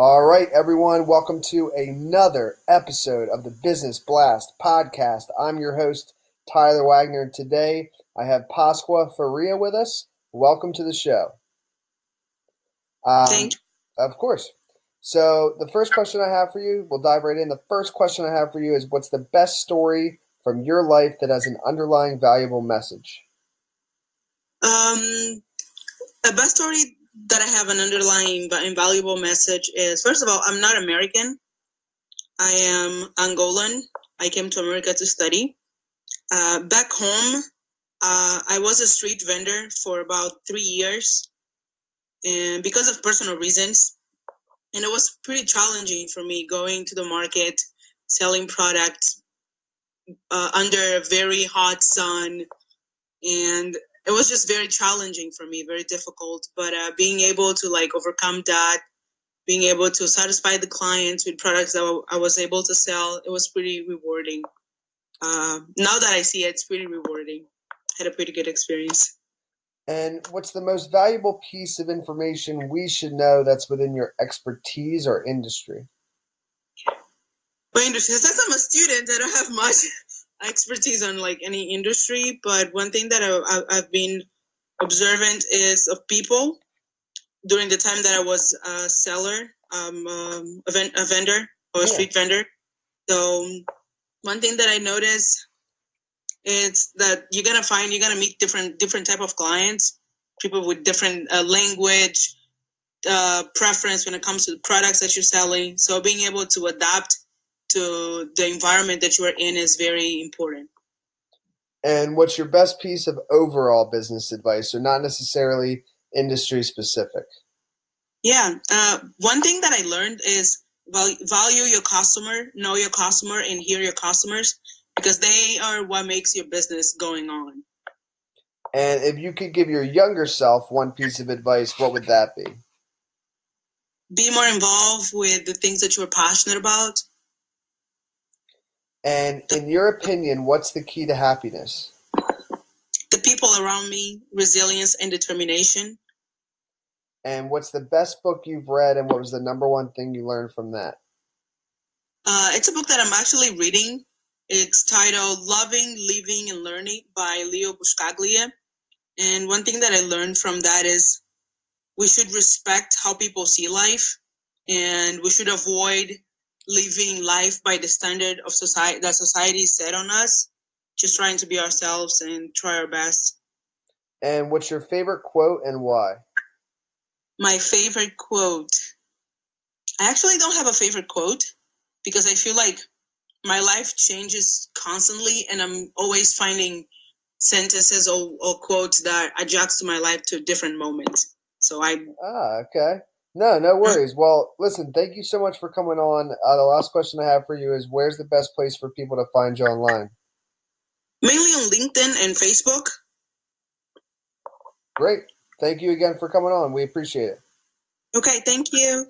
All right, everyone, welcome to another episode of the Business Blast podcast. I'm your host, Tyler Wagner. Today, I have Pascoa Faria with us. Welcome to the show. Um, Thank you. Of course. So, the first question I have for you, we'll dive right in. The first question I have for you is What's the best story from your life that has an underlying valuable message? Um, a best story that I have an underlying but invaluable message is first of all, I'm not American. I am Angolan. I came to America to study. Uh, back home, uh, I was a street vendor for about three years, and because of personal reasons, and it was pretty challenging for me going to the market, selling products uh, under a very hot sun, and it was just very challenging for me, very difficult. But uh, being able to like overcome that, being able to satisfy the clients with products that I was able to sell, it was pretty rewarding. Uh, now that I see it, it's pretty rewarding. I had a pretty good experience. And what's the most valuable piece of information we should know that's within your expertise or industry? My industry, since I'm a student, I don't have much expertise on like any industry, but one thing that I, have been observant is of people during the time that I was a seller, um, um, a, ven- a, vendor or a yeah. street vendor. So one thing that I noticed is that you're gonna find you're gonna meet different different type of clients, people with different uh, language uh, preference when it comes to the products that you're selling. So being able to adapt to the environment that you are in is very important. And what's your best piece of overall business advice, or not necessarily industry specific? Yeah, uh, one thing that I learned is value your customer, know your customer, and hear your customers because they are what makes your business going on. And if you could give your younger self one piece of advice, what would that be? Be more involved with the things that you are passionate about and in your opinion, what's the key to happiness? The people around me, resilience and determination. And what's the best book you've read, and what was the number one thing you learned from that? Uh, it's a book that I'm actually reading. It's titled Loving, Living, and Learning by Leo Buscaglia. And one thing that I learned from that is we should respect how people see life and we should avoid living life by the standard of society that society set on us just trying to be ourselves and try our best. And what's your favorite quote and why? My favorite quote. I actually don't have a favorite quote because i feel like my life changes constantly and i'm always finding sentences or, or quotes that adjust to my life to different moments so i ah okay no, no worries. Well, listen, thank you so much for coming on. Uh, the last question I have for you is where's the best place for people to find you online? Mainly on LinkedIn and Facebook. Great. Thank you again for coming on. We appreciate it. Okay, thank you.